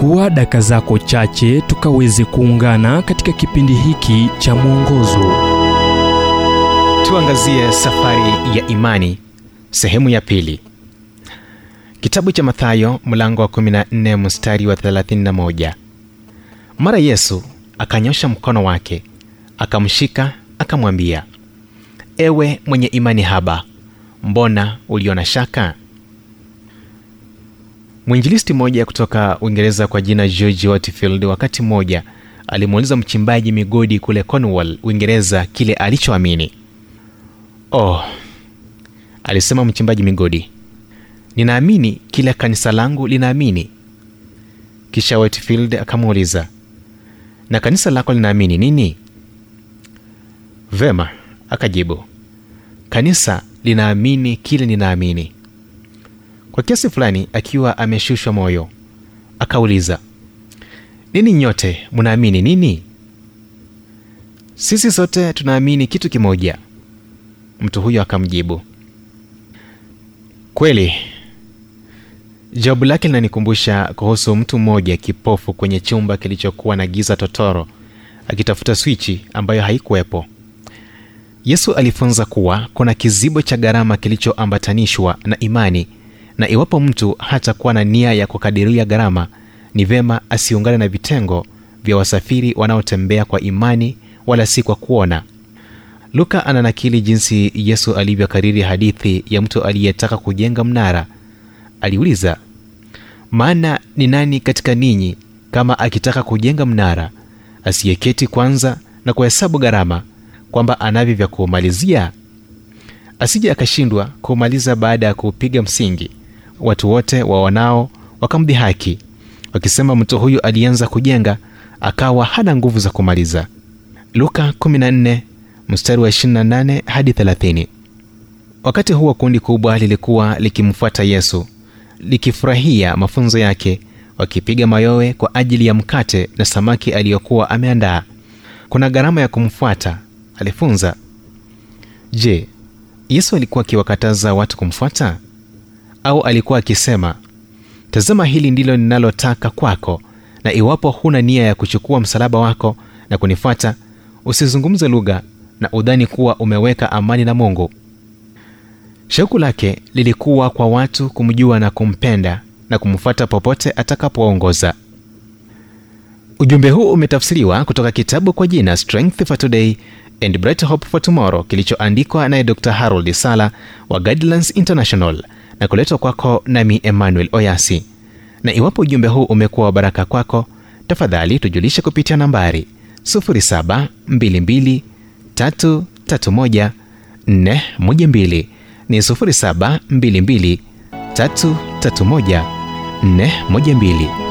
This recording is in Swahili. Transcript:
chukua daka zako chache tukaweze kuungana katika kipindi hiki cha mwongozo. Tuangazie safari ya imani sehemu ya pili. Kitabu cha mathayo mlango wa 14 mstari wa 31 mara yesu akanyosha mkono wake akamshika akamwambia ewe mwenye imani haba mbona uliona shaka mwinjilisti mmoja kutoka uingereza kwa jina george watfield wakati mmoja alimuuliza mchimbaji migodi kule cornwall uingereza kile alichoamini. Oh alisema mchimbaji migodi. Ninaamini kila kanisa langu linaamini. Kisha whitefield akamuuliza na kanisa lako linaamini nini? Vema akajibu kanisa linaamini kile ninaamini kwa kiasi fulani akiwa ameshushwa moyo akauliza nini nyote mnaamini nini? Sisi sote tunaamini kitu kimoja mtu huyo akamjibu. Kweli jawabu lake linanikumbusha kuhusu mtu mmoja kipofu kwenye chumba kilichokuwa na giza totoro akitafuta swichi ambayo haikuwepo. Yesu alifunza kuwa kuna kizibo cha gharama kilichoambatanishwa na imani na iwapo mtu hatakuwa na nia ya kukadiria gharama ni vema asiungane na vitengo vya wasafiri wanaotembea kwa imani wala si kwa kuona. Luka ananakili jinsi yesu alivyokariri hadithi ya mtu aliyetaka kujenga mnara. Aliuliza maana ni nani katika ninyi kama akitaka kujenga mnara asiyeketi kwanza na kuhesabu gharama kwamba anavyo vya kuumalizia asije akashindwa kuumaliza baada ya kuupiga msingi watu wote waonao wakamdhihaki wakisema mtu huyu alianza kujenga akawa hana nguvu za kumaliza. Luka 14 mstari wa 28 hadi 30 wakati huo kundi kubwa lilikuwa likimfuata yesu likifurahia mafunzo yake wakipiga mayowe kwa ajili ya mkate na samaki aliyokuwa ameandaa. Kuna gharama ya kumfuata alifunza. Je yesu alikuwa akiwakataza watu kumfuata au alikuwa akisema tazama hili ndilo ninalotaka kwako na iwapo huna nia ya kuchukua msalaba wako na kunifuata usizungumze lugha na udhani kuwa umeweka amani na mungu. Shauku lake lilikuwa kwa watu kumjua na kumpenda na kumfuata popote atakapoongoza. Ujumbe huu umetafsiriwa kutoka kitabu kwa jina strength for today and bright hope for tomorrow kilichoandikwa naye dr harold sala wa guidelines international na kuletwa kwako nami emmanuel oyasi. Na iwapo ujumbe huu umekuwa wa baraka kwako tafadhali tujulishe kupitia nambari 722 412 ni 0722 331 412